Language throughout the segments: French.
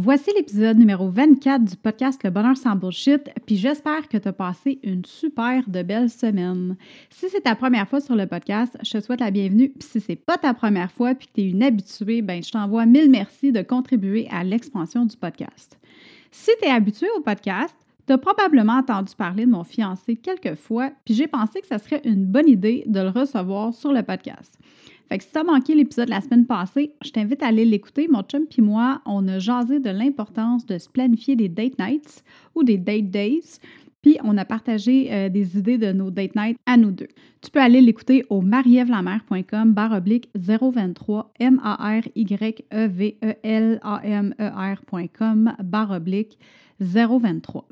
Voici l'épisode numéro 24 du podcast Le Bonheur sans Bullshit, puis j'espère que tu as passé une super de belle semaine. Si c'est ta première fois sur le podcast, je te souhaite la bienvenue, puis si c'est pas ta première fois puis que tu es une habituée, ben je t'envoie mille merci de contribuer à l'expansion du podcast. Si tu es habitué au podcast, tu as probablement entendu parler de mon fiancé quelques fois, puis j'ai pensé que ça serait une bonne idée de le recevoir sur le podcast. Fait que si tu as manqué l'épisode la semaine passée, je t'invite à aller l'écouter. Mon chum puis moi, on a jasé de l'importance de se planifier des date nights ou des date days. Puis on a partagé euh, des idées de nos date nights à nous deux. Tu peux aller l'écouter au marievlamer.com barre oblique 023 m a r y e v e l a m e r.com barre oblique 023.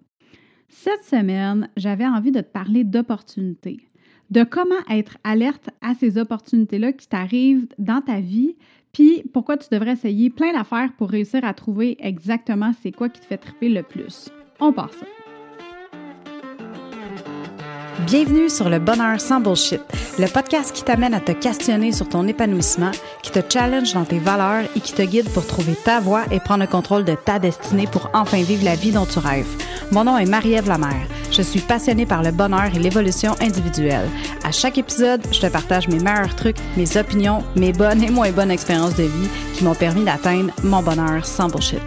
Cette semaine, j'avais envie de te parler d'opportunités de comment être alerte à ces opportunités-là qui t'arrivent dans ta vie, puis pourquoi tu devrais essayer plein d'affaires pour réussir à trouver exactement c'est quoi qui te fait triper le plus. On part ça. Bienvenue sur le Bonheur sans Bullshit, le podcast qui t'amène à te questionner sur ton épanouissement, qui te challenge dans tes valeurs et qui te guide pour trouver ta voie et prendre le contrôle de ta destinée pour enfin vivre la vie dont tu rêves. Mon nom est Marie-Ève Lamère. Je suis passionnée par le bonheur et l'évolution individuelle. À chaque épisode, je te partage mes meilleurs trucs, mes opinions, mes bonnes et moins bonnes expériences de vie qui m'ont permis d'atteindre mon bonheur sans bullshit.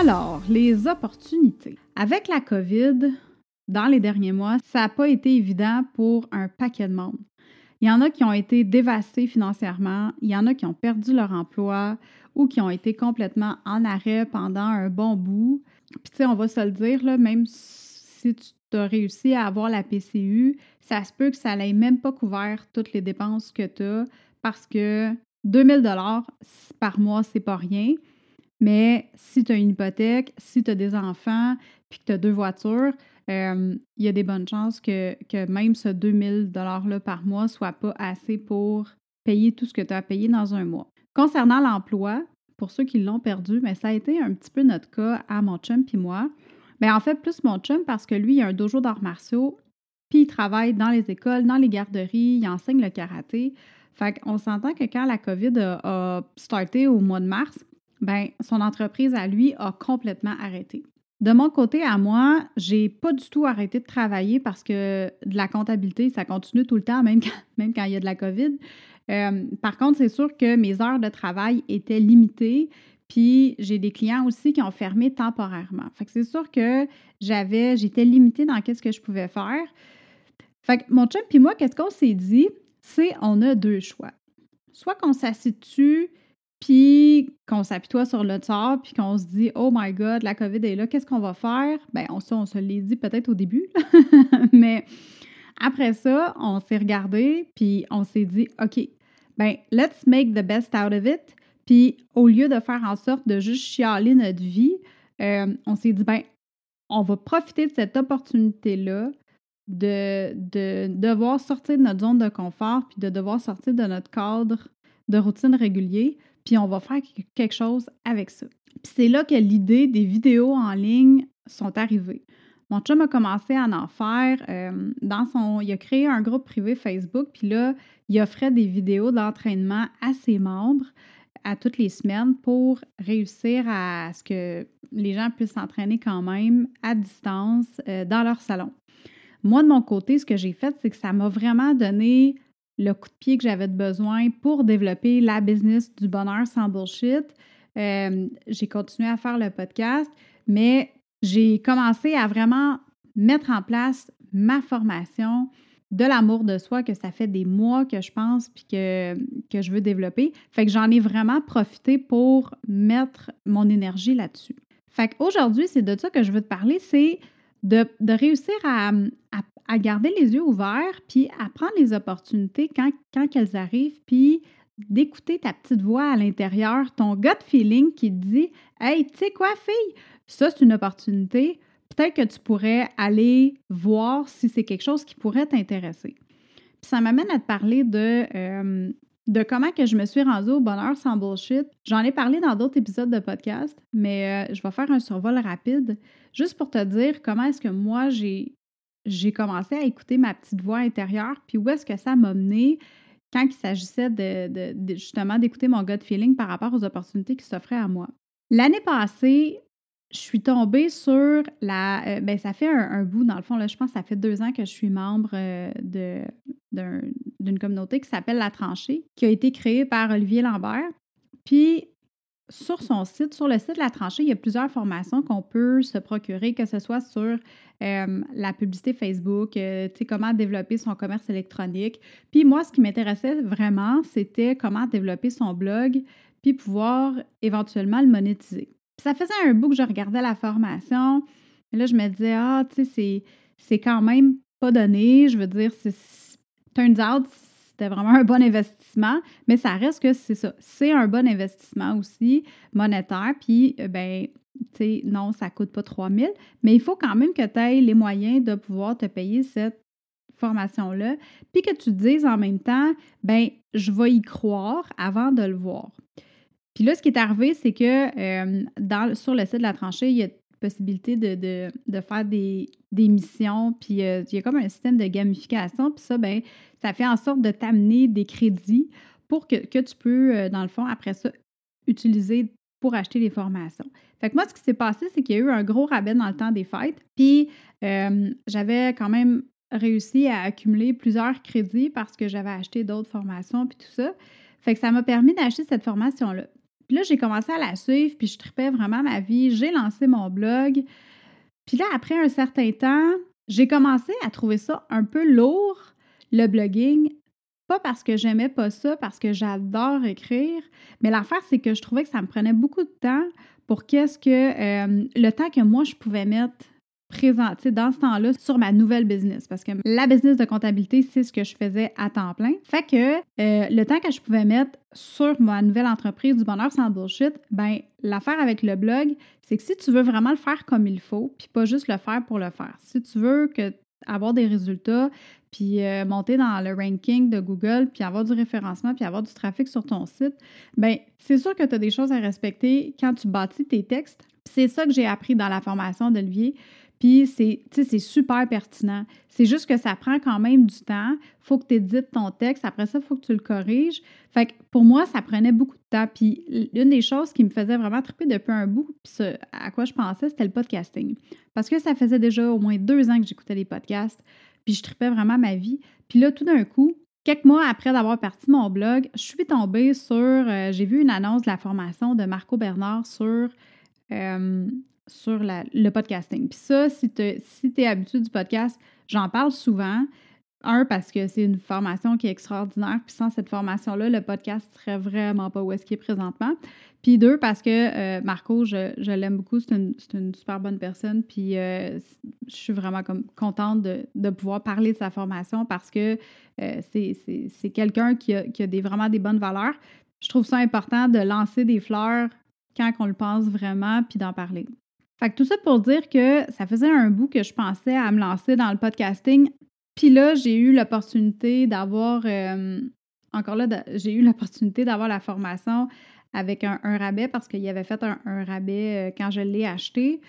Alors, les opportunités. Avec la COVID, dans les derniers mois, ça n'a pas été évident pour un paquet de monde. Il y en a qui ont été dévastés financièrement, il y en a qui ont perdu leur emploi ou qui ont été complètement en arrêt pendant un bon bout. Puis tu sais, on va se le dire, là, même si tu as réussi à avoir la PCU, ça se peut que ça n'ait même pas couvert toutes les dépenses que tu as parce que 2000 dollars par mois, c'est pas rien. Mais si tu as une hypothèque, si tu as des enfants, puis que tu as deux voitures, euh, il y a des bonnes chances que, même ce 2000 $-là par mois ne soit pas assez pour payer tout ce que tu as payé dans un mois. Concernant l'emploi, pour ceux qui l'ont perdu, mais ça a été un petit peu notre cas à mon chum puis moi. Mais en fait, plus mon chum parce que lui, il a un dojo d'arts martiaux, puis il travaille dans les écoles, dans les garderies, il enseigne le karaté. Fait qu'on s'entend que quand la COVID a, a starté au mois de mars, ben, son entreprise à lui a complètement arrêté. De mon côté à moi, j'ai pas du tout arrêté de travailler parce que de la comptabilité, ça continue tout le temps, même quand, même quand il y a de la COVID. Euh, par contre, c'est sûr que mes heures de travail étaient limitées. Puis j'ai des clients aussi qui ont fermé temporairement. Fait que c'est sûr que j'avais, j'étais limitée dans qu'est-ce que je pouvais faire. Fait que mon chum puis moi, qu'est-ce qu'on s'est dit? C'est on a deux choix. Soit qu'on s'assitue puis qu'on s'apitoie sur le sort, puis qu'on se dit Oh my God, la COVID est là, qu'est-ce qu'on va faire? Bien, on, on se l'est dit peut-être au début, mais après ça, on s'est regardé, puis on s'est dit OK, ben let's make the best out of it. Puis au lieu de faire en sorte de juste chialer notre vie, euh, on s'est dit ben on va profiter de cette opportunité-là de, de devoir sortir de notre zone de confort, puis de devoir sortir de notre cadre de routine régulier puis on va faire quelque chose avec ça. Puis c'est là que l'idée des vidéos en ligne sont arrivées. Mon chum a commencé à en faire euh, dans son. Il a créé un groupe privé Facebook, puis là, il offrait des vidéos d'entraînement à ses membres à toutes les semaines pour réussir à ce que les gens puissent s'entraîner quand même à distance euh, dans leur salon. Moi, de mon côté, ce que j'ai fait, c'est que ça m'a vraiment donné le coup de pied que j'avais besoin pour développer la business du bonheur sans bullshit. Euh, j'ai continué à faire le podcast, mais j'ai commencé à vraiment mettre en place ma formation de l'amour de soi que ça fait des mois que je pense puis que, je veux développer. Fait que j'en ai vraiment profité pour mettre mon énergie là-dessus. Fait qu'aujourd'hui, c'est de ça que je veux te parler, c'est de, réussir à, à garder les yeux ouverts, puis à prendre les opportunités quand, quand elles arrivent, puis d'écouter ta petite voix à l'intérieur, ton gut feeling qui te dit Hey, tu sais quoi, fille, ça c'est une opportunité. Peut-être que tu pourrais aller voir si c'est quelque chose qui pourrait t'intéresser. Puis ça m'amène à te parler de, euh, de comment que je me suis rendue au bonheur sans bullshit. J'en ai parlé dans d'autres épisodes de podcast, mais euh, je vais faire un survol rapide juste pour te dire comment est-ce que moi j'ai j'ai commencé à écouter ma petite voix intérieure, puis où est-ce que ça m'a mené quand il s'agissait de, justement d'écouter mon gut feeling par rapport aux opportunités qui s'offraient à moi. L'année passée, je suis tombée sur la. Euh, ben, ça fait un, bout, dans le fond, là, je pense que ça fait deux ans que je suis membre euh, d'une communauté qui s'appelle La Tranchée, qui a été créée par Olivier Lambert. Puis, sur son site, sur le site de La Tranchée, il y a plusieurs formations qu'on peut se procurer, que ce soit sur euh, la publicité Facebook, sais, comment développer son commerce électronique. Puis, moi, ce qui m'intéressait vraiment, c'était comment développer son blog, puis pouvoir éventuellement le monétiser ça faisait un bout que je regardais la formation. Et là, je me disais, ah, tu sais, c'est quand même pas donné. Je veux dire, turns out, c'était vraiment un bon investissement, mais ça reste que c'est ça. C'est un bon investissement aussi monétaire. Puis, euh, ben, tu sais, non, ça coûte pas 3000, mais il faut quand même que tu aies les moyens de pouvoir te payer cette formation-là, puis que tu te dises en même temps, ben, je vais y croire avant de le voir. Puis là, ce qui est arrivé, c'est que euh, dans, sur le site de la tranchée, il y a possibilité de, faire des, missions, puis euh, il y a comme un système de gamification, puis ça, ben ça fait en sorte de t'amener des crédits pour que, tu peux, euh, dans le fond, après ça, utiliser pour acheter des formations. Fait que moi, ce qui s'est passé, c'est qu'il y a eu un gros rabais dans le temps des fêtes, puis j'avais quand même réussi à accumuler plusieurs crédits parce que j'avais acheté d'autres formations, puis tout ça. Fait que ça m'a permis d'acheter cette formation-là. Puis là, j'ai commencé à la suivre, puis je tripais vraiment ma vie. J'ai lancé mon blog. Puis là, après un certain temps, j'ai commencé à trouver ça un peu lourd, le blogging. Pas parce que j'aimais pas ça, parce que j'adore écrire, mais l'affaire, c'est que je trouvais que ça me prenait beaucoup de temps pour qu'est-ce que euh, le temps que moi je pouvais mettre présenter dans ce temps-là sur ma nouvelle business parce que la business de comptabilité, c'est ce que je faisais à temps plein. Fait que euh, le temps que je pouvais mettre sur ma nouvelle entreprise du bonheur sans bullshit, ben l'affaire avec le blog, c'est que si tu veux vraiment le faire comme il faut, puis pas juste le faire pour le faire. Si tu veux que avoir des résultats, puis euh, monter dans le ranking de Google, puis avoir du référencement, puis avoir du trafic sur ton site, ben c'est sûr que tu as des choses à respecter quand tu bâtis tes textes. C'est ça que j'ai appris dans la formation d'Olivier. Puis c'est super pertinent. C'est juste que ça prend quand même du temps. Faut que tu édites ton texte. Après ça, il faut que tu le corriges. Fait que pour moi, ça prenait beaucoup de temps. Puis l'une des choses qui me faisait vraiment triper depuis un bout, puis à quoi je pensais, c'était le podcasting. Parce que ça faisait déjà au moins deux ans que j'écoutais les podcasts. Puis je tripais vraiment ma vie. Puis là, tout d'un coup, Quelques mois après d'avoir parti mon blog, je suis tombée sur, euh, j'ai vu une annonce de la formation de Marco Bernard sur euh, sur le podcasting. Puis ça, si tu es habitué du podcast, j'en parle souvent. Un, parce que c'est une formation qui est extraordinaire, puis sans cette formation-là, le podcast ne serait vraiment pas où est-ce qu'il est présentement. Puis deux, parce que euh, Marco, je, l'aime beaucoup, c'est une, super bonne personne, puis euh, je suis vraiment comme contente de, pouvoir parler de sa formation parce que euh, c'est quelqu'un qui a, qui a des, vraiment des bonnes valeurs. Je trouve ça important de lancer des fleurs quand on le pense vraiment, puis d'en parler. Tout ça pour dire que ça faisait un bout que je pensais à me lancer dans le podcasting. Puis là, j'ai eu l'opportunité d'avoir, euh, encore là, j'ai eu l'opportunité d'avoir la formation avec un, rabais parce qu'il avait fait un, rabais euh, quand je l'ai acheté.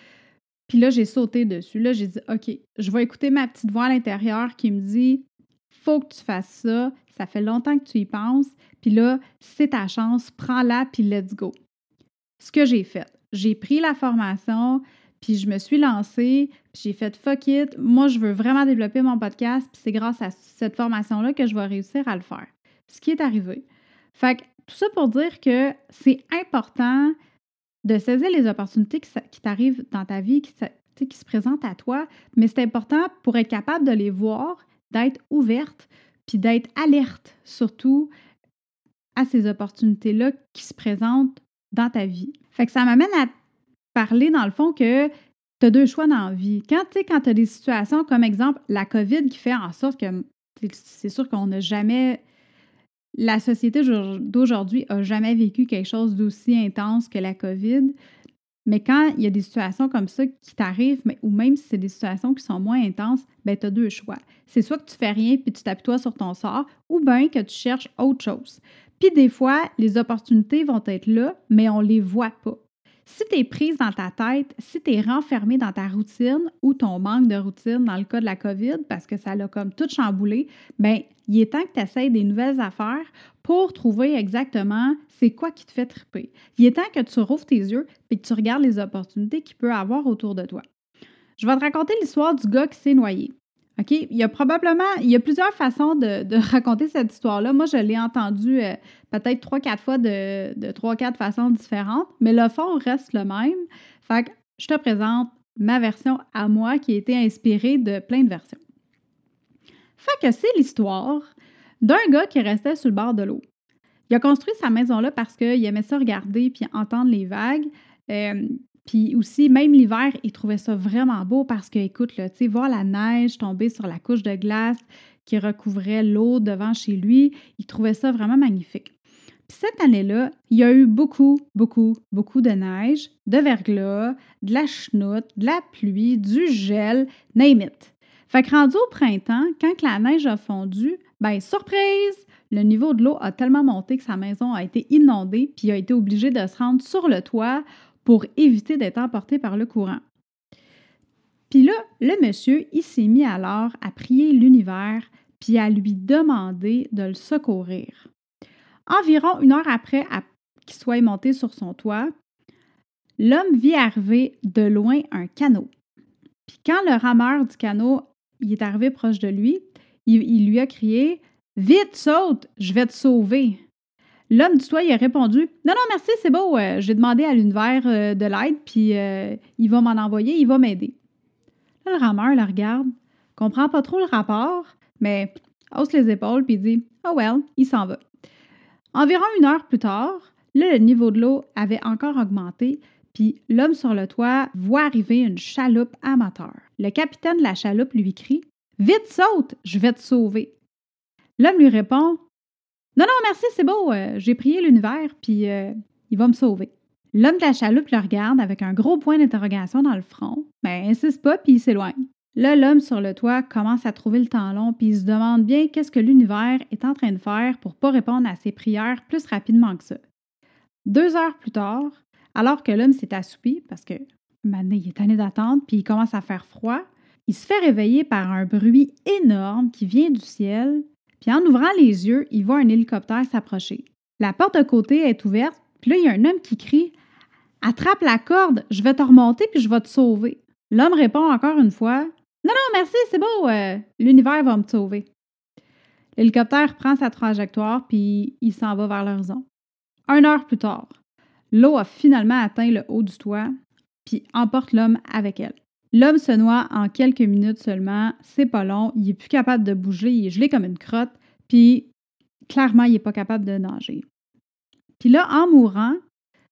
Puis là, j'ai sauté dessus. Là, j'ai dit, OK, je vais écouter ma petite voix à l'intérieur qui me dit, faut que tu fasses ça. Ça fait longtemps que tu y penses. Puis là, c'est ta chance, prends-la, puis let's go. Ce que j'ai fait j'ai pris la formation, puis je me suis lancée, puis j'ai fait fuck it. Moi, je veux vraiment développer mon podcast, puis c'est grâce à cette formation-là que je vais réussir à le faire. Ce qui est arrivé. Fait que tout ça pour dire que c'est important de saisir les opportunités qui, t'arrivent dans ta vie, qui, qui se présentent à toi, mais c'est important pour être capable de les voir, d'être ouverte, puis d'être alerte surtout à ces opportunités-là qui se présentent dans ta vie. Fait que ça m'amène à parler, dans le fond, que tu as deux choix dans la vie. Quand tu quand as des situations comme exemple la COVID qui fait en sorte que c'est sûr qu'on n'a jamais. La société d'aujourd'hui n'a jamais vécu quelque chose d'aussi intense que la COVID. Mais quand il y a des situations comme ça qui t'arrivent, ou même si c'est des situations qui sont moins intenses, ben tu as deux choix. C'est soit que tu fais rien puis tu t'appuies sur ton sort, ou bien que tu cherches autre chose. Puis des fois, les opportunités vont être là, mais on ne les voit pas. Si tu es prise dans ta tête, si tu es renfermée dans ta routine ou ton manque de routine dans le cas de la COVID, parce que ça l'a comme tout chamboulé, bien, il est temps que tu essayes des nouvelles affaires pour trouver exactement c'est quoi qui te fait triper. Il est temps que tu rouvres tes yeux et que tu regardes les opportunités qu'il peut avoir autour de toi. Je vais te raconter l'histoire du gars qui s'est noyé. OK? Il y a probablement, plusieurs façons de, raconter cette histoire-là. Moi, je l'ai entendue euh, peut-être trois, quatre fois de, trois, quatre façons différentes, mais le fond reste le même. Fait que je te présente ma version à moi qui a été inspirée de plein de versions. Fait que c'est l'histoire d'un gars qui restait sur le bord de l'eau. Il a construit sa maison là parce qu'il aimait ça regarder puis entendre les vagues. Euh, puis aussi, même l'hiver, il trouvait ça vraiment beau parce que, écoute, là, voir la neige tomber sur la couche de glace qui recouvrait l'eau devant chez lui, il trouvait ça vraiment magnifique. Puis cette année-là, il y a eu beaucoup, beaucoup, beaucoup de neige, de verglas, de la chenoute, de la pluie, du gel, name it. Fait que rendu au printemps, quand la neige a fondu, ben surprise, le niveau de l'eau a tellement monté que sa maison a été inondée, puis il a été obligé de se rendre sur le toit pour éviter d'être emporté par le courant. Puis là, le monsieur, il s'est mis alors à prier l'univers, puis à lui demander de le secourir. Environ une heure après qu'il soit monté sur son toit, l'homme vit arriver de loin un canot. Puis quand le rameur du canot il est arrivé proche de lui, il, lui a crié Vite, saute, je vais te sauver. L'homme du toit, il a répondu Non, non, merci, c'est beau. Euh, j'ai demandé à l'univers euh, de l'aide, puis euh, il va m'en envoyer, il va m'aider. Là, le rameur le regarde, comprend pas trop le rapport, mais hausse les épaules, puis dit Oh well, il s'en va. Environ une heure plus tard, là, le niveau de l'eau avait encore augmenté, puis l'homme sur le toit voit arriver une chaloupe amateur. Le capitaine de la chaloupe lui crie Vite, saute, je vais te sauver. L'homme lui répond non, non, merci, c'est beau. Euh, j'ai prié l'univers, puis euh, il va me sauver. L'homme de la chaloupe le regarde avec un gros point d'interrogation dans le front, mais insiste pas, puis il s'éloigne. Là, l'homme sur le toit commence à trouver le temps long, puis il se demande bien qu'est-ce que l'univers est en train de faire pour pas répondre à ses prières plus rapidement que ça. Deux heures plus tard, alors que l'homme s'est assoupi, parce que maintenant il est tanné d'attendre, puis il commence à faire froid, il se fait réveiller par un bruit énorme qui vient du ciel, puis en ouvrant les yeux, il voit un hélicoptère s'approcher. La porte de côté est ouverte, puis là, il y a un homme qui crie Attrape la corde, je vais te remonter puis je vais te sauver. L'homme répond encore une fois Non, non, merci, c'est beau, euh, l'univers va me sauver. L'hélicoptère prend sa trajectoire puis il s'en va vers l'horizon. Une heure plus tard, l'eau a finalement atteint le haut du toit puis emporte l'homme avec elle. L'homme se noie en quelques minutes seulement, c'est pas long, il est plus capable de bouger, il est gelé comme une crotte, puis clairement, il n'est pas capable de nager. Puis là, en mourant,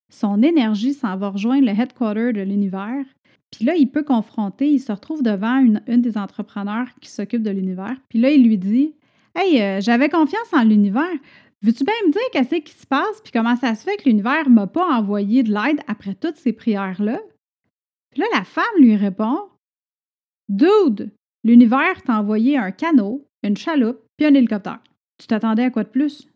son énergie s'en va rejoindre le headquarter de l'univers. Puis là, il peut confronter, il se retrouve devant une, des entrepreneurs qui s'occupe de l'univers. Puis là, il lui dit Hey, euh, j'avais confiance en l'univers. Veux-tu bien me dire qu'est-ce qui se passe? Puis comment ça se fait que l'univers ne m'a pas envoyé de l'aide après toutes ces prières-là? Là, la femme lui répond Dude, l'univers t'a envoyé un canot, une chaloupe, puis un hélicoptère. Tu t'attendais à quoi de plus?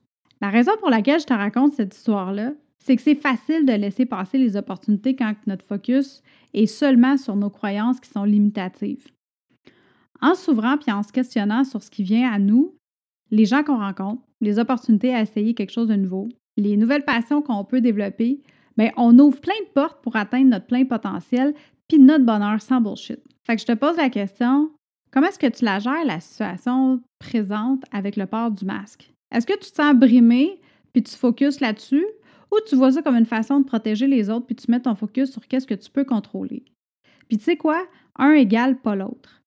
La raison pour laquelle je te raconte cette histoire-là, c'est que c'est facile de laisser passer les opportunités quand notre focus est seulement sur nos croyances qui sont limitatives. En s'ouvrant puis en se questionnant sur ce qui vient à nous, les gens qu'on rencontre, les opportunités à essayer quelque chose de nouveau, les nouvelles passions qu'on peut développer, bien, on ouvre plein de portes pour atteindre notre plein potentiel puis notre bonheur sans bullshit. Fait que je te pose la question, comment est-ce que tu la gères, la situation présente avec le port du masque? Est-ce que tu te sens brimé puis tu focuses là-dessus ou tu vois ça comme une façon de protéger les autres puis tu mets ton focus sur qu'est-ce que tu peux contrôler? Puis tu sais quoi? Un égale pas l'autre.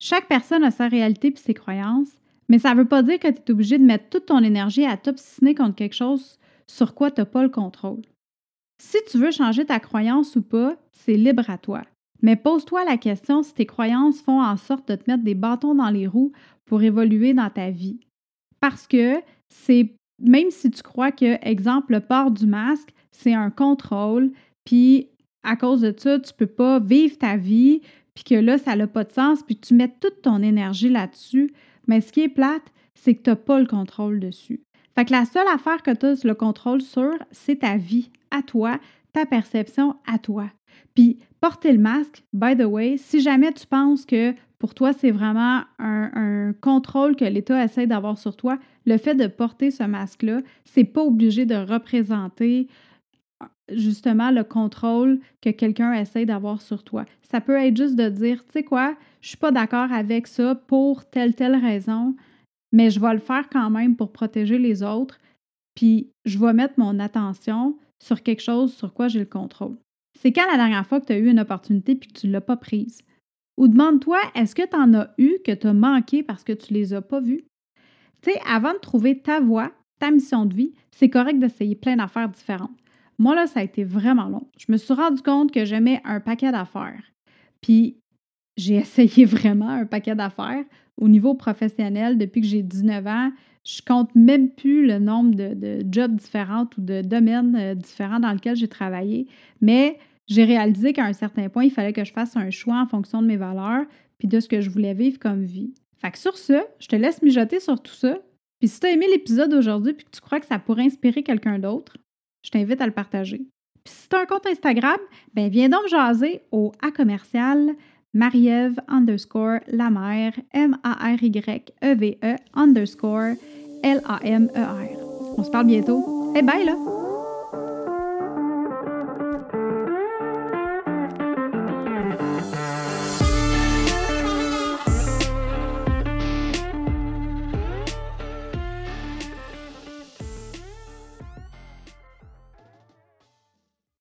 Chaque personne a sa réalité puis ses croyances, mais ça ne veut pas dire que tu es obligé de mettre toute ton énergie à t'obstiner contre quelque chose sur quoi tu n'as pas le contrôle. Si tu veux changer ta croyance ou pas, c'est libre à toi. Mais pose-toi la question si tes croyances font en sorte de te mettre des bâtons dans les roues pour évoluer dans ta vie. Parce que c'est, même si tu crois que, exemple, le port du masque, c'est un contrôle, puis à cause de ça, tu ne peux pas vivre ta vie, puis que là, ça n'a pas de sens, puis tu mets toute ton énergie là-dessus, mais ce qui est plate, c'est que tu n'as pas le contrôle dessus. Fait que la seule affaire que tu as le contrôle sur, c'est ta vie, à toi, ta perception à toi. Puis porter le masque, by the way, si jamais tu penses que pour toi c'est vraiment un, contrôle que l'État essaie d'avoir sur toi, le fait de porter ce masque-là, c'est pas obligé de représenter justement le contrôle que quelqu'un essaie d'avoir sur toi. Ça peut être juste de dire, tu sais quoi, je suis pas d'accord avec ça pour telle, telle raison, mais je vais le faire quand même pour protéger les autres, puis je vais mettre mon attention sur quelque chose sur quoi j'ai le contrôle. C'est quand la dernière fois que tu as eu une opportunité puis que tu ne l'as pas prise? Ou demande-toi, est-ce que tu en as eu que tu as manqué parce que tu ne les as pas vus? Tu sais, avant de trouver ta voie, ta mission de vie, c'est correct d'essayer plein d'affaires différentes. Moi, là, ça a été vraiment long. Je me suis rendu compte que j'aimais un paquet d'affaires. Puis, j'ai essayé vraiment un paquet d'affaires au niveau professionnel depuis que j'ai 19 ans. Je compte même plus le nombre de, jobs différents ou de domaines euh, différents dans lesquels j'ai travaillé. Mais j'ai réalisé qu'à un certain point, il fallait que je fasse un choix en fonction de mes valeurs puis de ce que je voulais vivre comme vie. Fait que sur ce, je te laisse mijoter sur tout ça. Puis si tu as aimé l'épisode d'aujourd'hui puis que tu crois que ça pourrait inspirer quelqu'un d'autre, je t'invite à le partager. Puis si tu as un compte Instagram, ben viens donc jaser au A commercial Marie-Ève underscore la mère M-A-R-Y-E-V-E underscore L-A-M-E-R. On se parle bientôt. Et bye là!